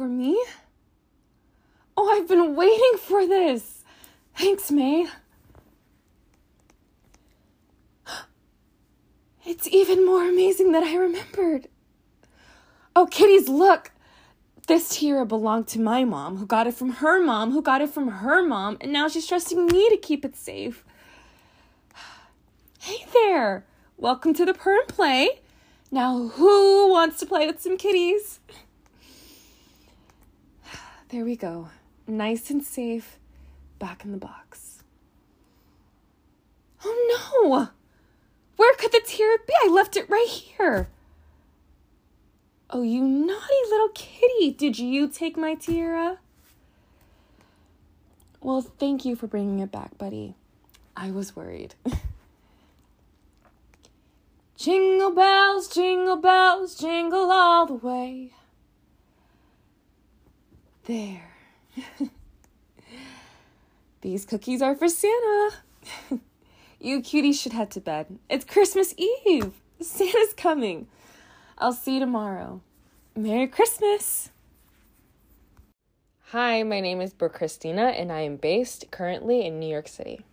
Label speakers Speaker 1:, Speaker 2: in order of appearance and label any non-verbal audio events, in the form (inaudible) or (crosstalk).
Speaker 1: For me? Oh, I've been waiting for this. Thanks, May. It's even more amazing than I remembered. Oh, kitties, look! This tiara belonged to my mom, who got it from her mom, who got it from her mom, and now she's trusting me to keep it safe. (sighs) Hey there! Welcome to the and Play. Now, who wants to play with some kitties? (laughs) There we go. Nice and safe, back in the box. Oh no! Where could the tiara be? I left it right here. Oh, you naughty little kitty. Did you take my tiara? Well, thank you for bringing it back, buddy. I was worried. (laughs) jingle bells, jingle bells, jingle all the way. There. (laughs) These cookies are for Santa. (laughs) you cuties should head to bed. It's Christmas Eve. Santa's coming. I'll see you tomorrow. Merry Christmas!
Speaker 2: Hi, my name is Brooke Christina, and I am based currently in New York City.